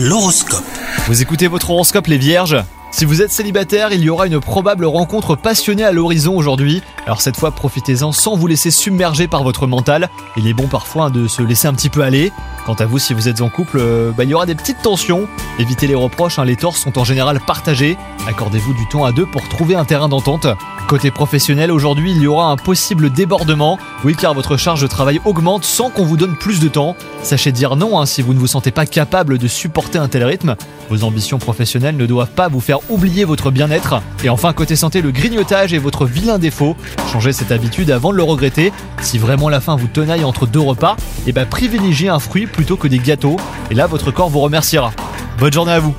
L'horoscope. Vous écoutez votre horoscope les vierges? Si vous êtes célibataire, il y aura une probable rencontre passionnée à l'horizon aujourd'hui. Alors cette fois, profitez-en sans vous laisser submerger par votre mental. Il est bon parfois de se laisser un petit peu aller. Quant à vous, si vous êtes en couple, euh, bah, il y aura des petites tensions. Évitez les reproches, hein, les torts sont en général partagés. Accordez-vous du temps à deux pour trouver un terrain d'entente. Côté professionnel, aujourd'hui, il y aura un possible débordement. Oui, car votre charge de travail augmente sans qu'on vous donne plus de temps. Sachez dire non hein, si vous ne vous sentez pas capable de supporter un tel rythme. Vos ambitions professionnelles ne doivent pas vous faire oublier votre bien-être. Et enfin, côté santé, le grignotage est votre vilain défaut. Changez cette habitude avant de le regretter. Si vraiment la faim vous tenaille entre deux repas, eh ben privilégiez un fruit plutôt que des gâteaux. Et là, votre corps vous remerciera. Bonne journée à vous